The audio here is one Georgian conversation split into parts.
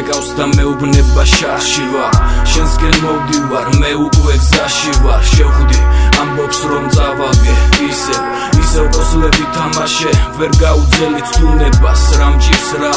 ეკავს და მეუბნება შარში ვარ შენსკენ მოვდივარ მე უკვე გზაში ვარ შევხვდი ამბობს რომ წავაგე კოსლები თამაშე ვერ გაუძელი ცდუნებას რამჯის რა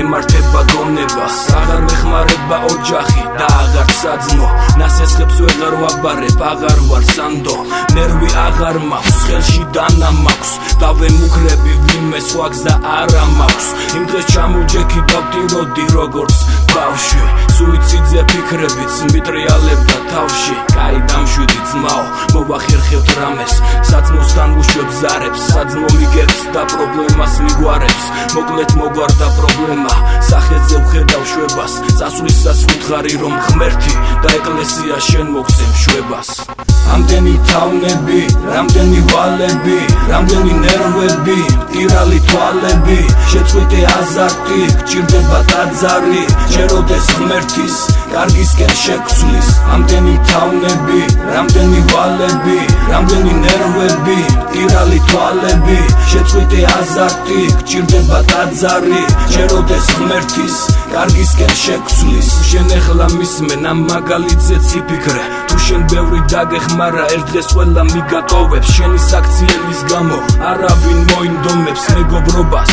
ემართება გონებას აღარ მეხმარება ოჯახი და აღარ საძმო ნასესხებს ვეღარ ვაბარებ აღარ ვარ სანდო ნერვი აღარ მაქვს ხელში დანა მაქვს დავემუქრები ვინმე სხვაგს და არა მაქვს. იმ დღეს ჩამოჯექი დავტიროდი როგორც ბავშვი სუიციძე ფიქრებიც მიტრიალებდა თავში. კაი დამშვიდი ძმაო მოვახერხებთ რამეს. საწმოსთან უშვებს ზარებს საძმო მიგებს და პრობლემას მიგვარებს. მოკლედ მოგვარდა პრობლემა სახეზე ვხედავ შვებას. წასვლისას ვუთხარი რომ ღმერთი და ეკლესია შენ მოგცემ შვებას. ამდენი თავნები, რამდენი ვალები, რამდენი ნერვები, პირალი თვალები, შეწყვეტე აზარტი, გჭირდება დაძარი, შეროდეს ღმერთის, კარგისკენ შეგცვლის. ამდენი თავნები, რამდენი ვალები, რამდენი ნერვები, პირალი თვალები, შეწყვეტე აზარტი, გჭირდება დაძარი, შეროდეს ღმერთის, კარგისკენ შეგცვლის. შენ ეხლა მისმენ ამ მაგალითზე ციფიქრე, თუ შენ ბევრი დაგეხმარ მაგრამ ერთ დღეს ყველა მიგატოვებს. შენი საქციელის გამო არავინ მოინდომებს მეგობრობას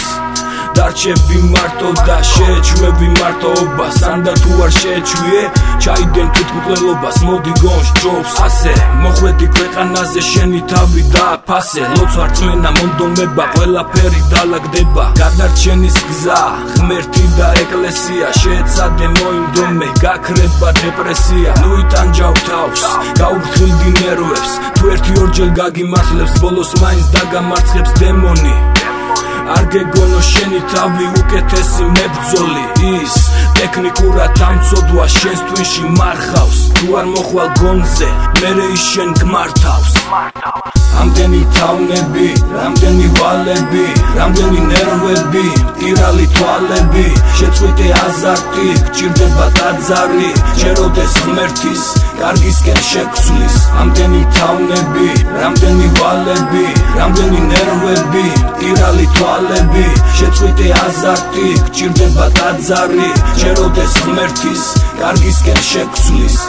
დარჩები მარტო და შეეჩვევი მარტოობას ანდა თუ არ შეეჩვიე ჩაიდენ თვითმკვლელობას მოდი გონშ ჯობს ასე. მოხვედი ქვეყანაზე შენი თავი და ფასე. ლოცვარ წმენა მონდომება ყველაფერი დალაგდება. გადარჩენის გზა ღმერთი და ეკლესია შეეცადე მოინდომე გაქრება დეპრესია. ნუ იტანჯავ თავს გაუფრთხილდი ნერვებს თუ ერთი ორჯერ გაგიმართლებს ბოლოს მაინც დაგამარცხებს დემონი გეგონო შენი თავი უკეთესი მებძოლი ის ტექნიკურად ამწოდვა შენს twin-ში მარხავს. თუ არ მოხვალ გონზე მე ის შენ გმართავს ამდენი თავნები რამდენი ვალები რამდენი ნერვები პირალი თვალები შეწყვეტე აზარტი გჭირდება დაძარი შეროდეს ღმერთის კარგისკენ შეგცვლის ამდენი თავნები რამდენი ვალები რამდენი ნერვები პირალი თვალები შეწყვეტე აზარტი გჭირდება დაძარი შეროდეს ღმერთის კარგისკენ შეგცვლის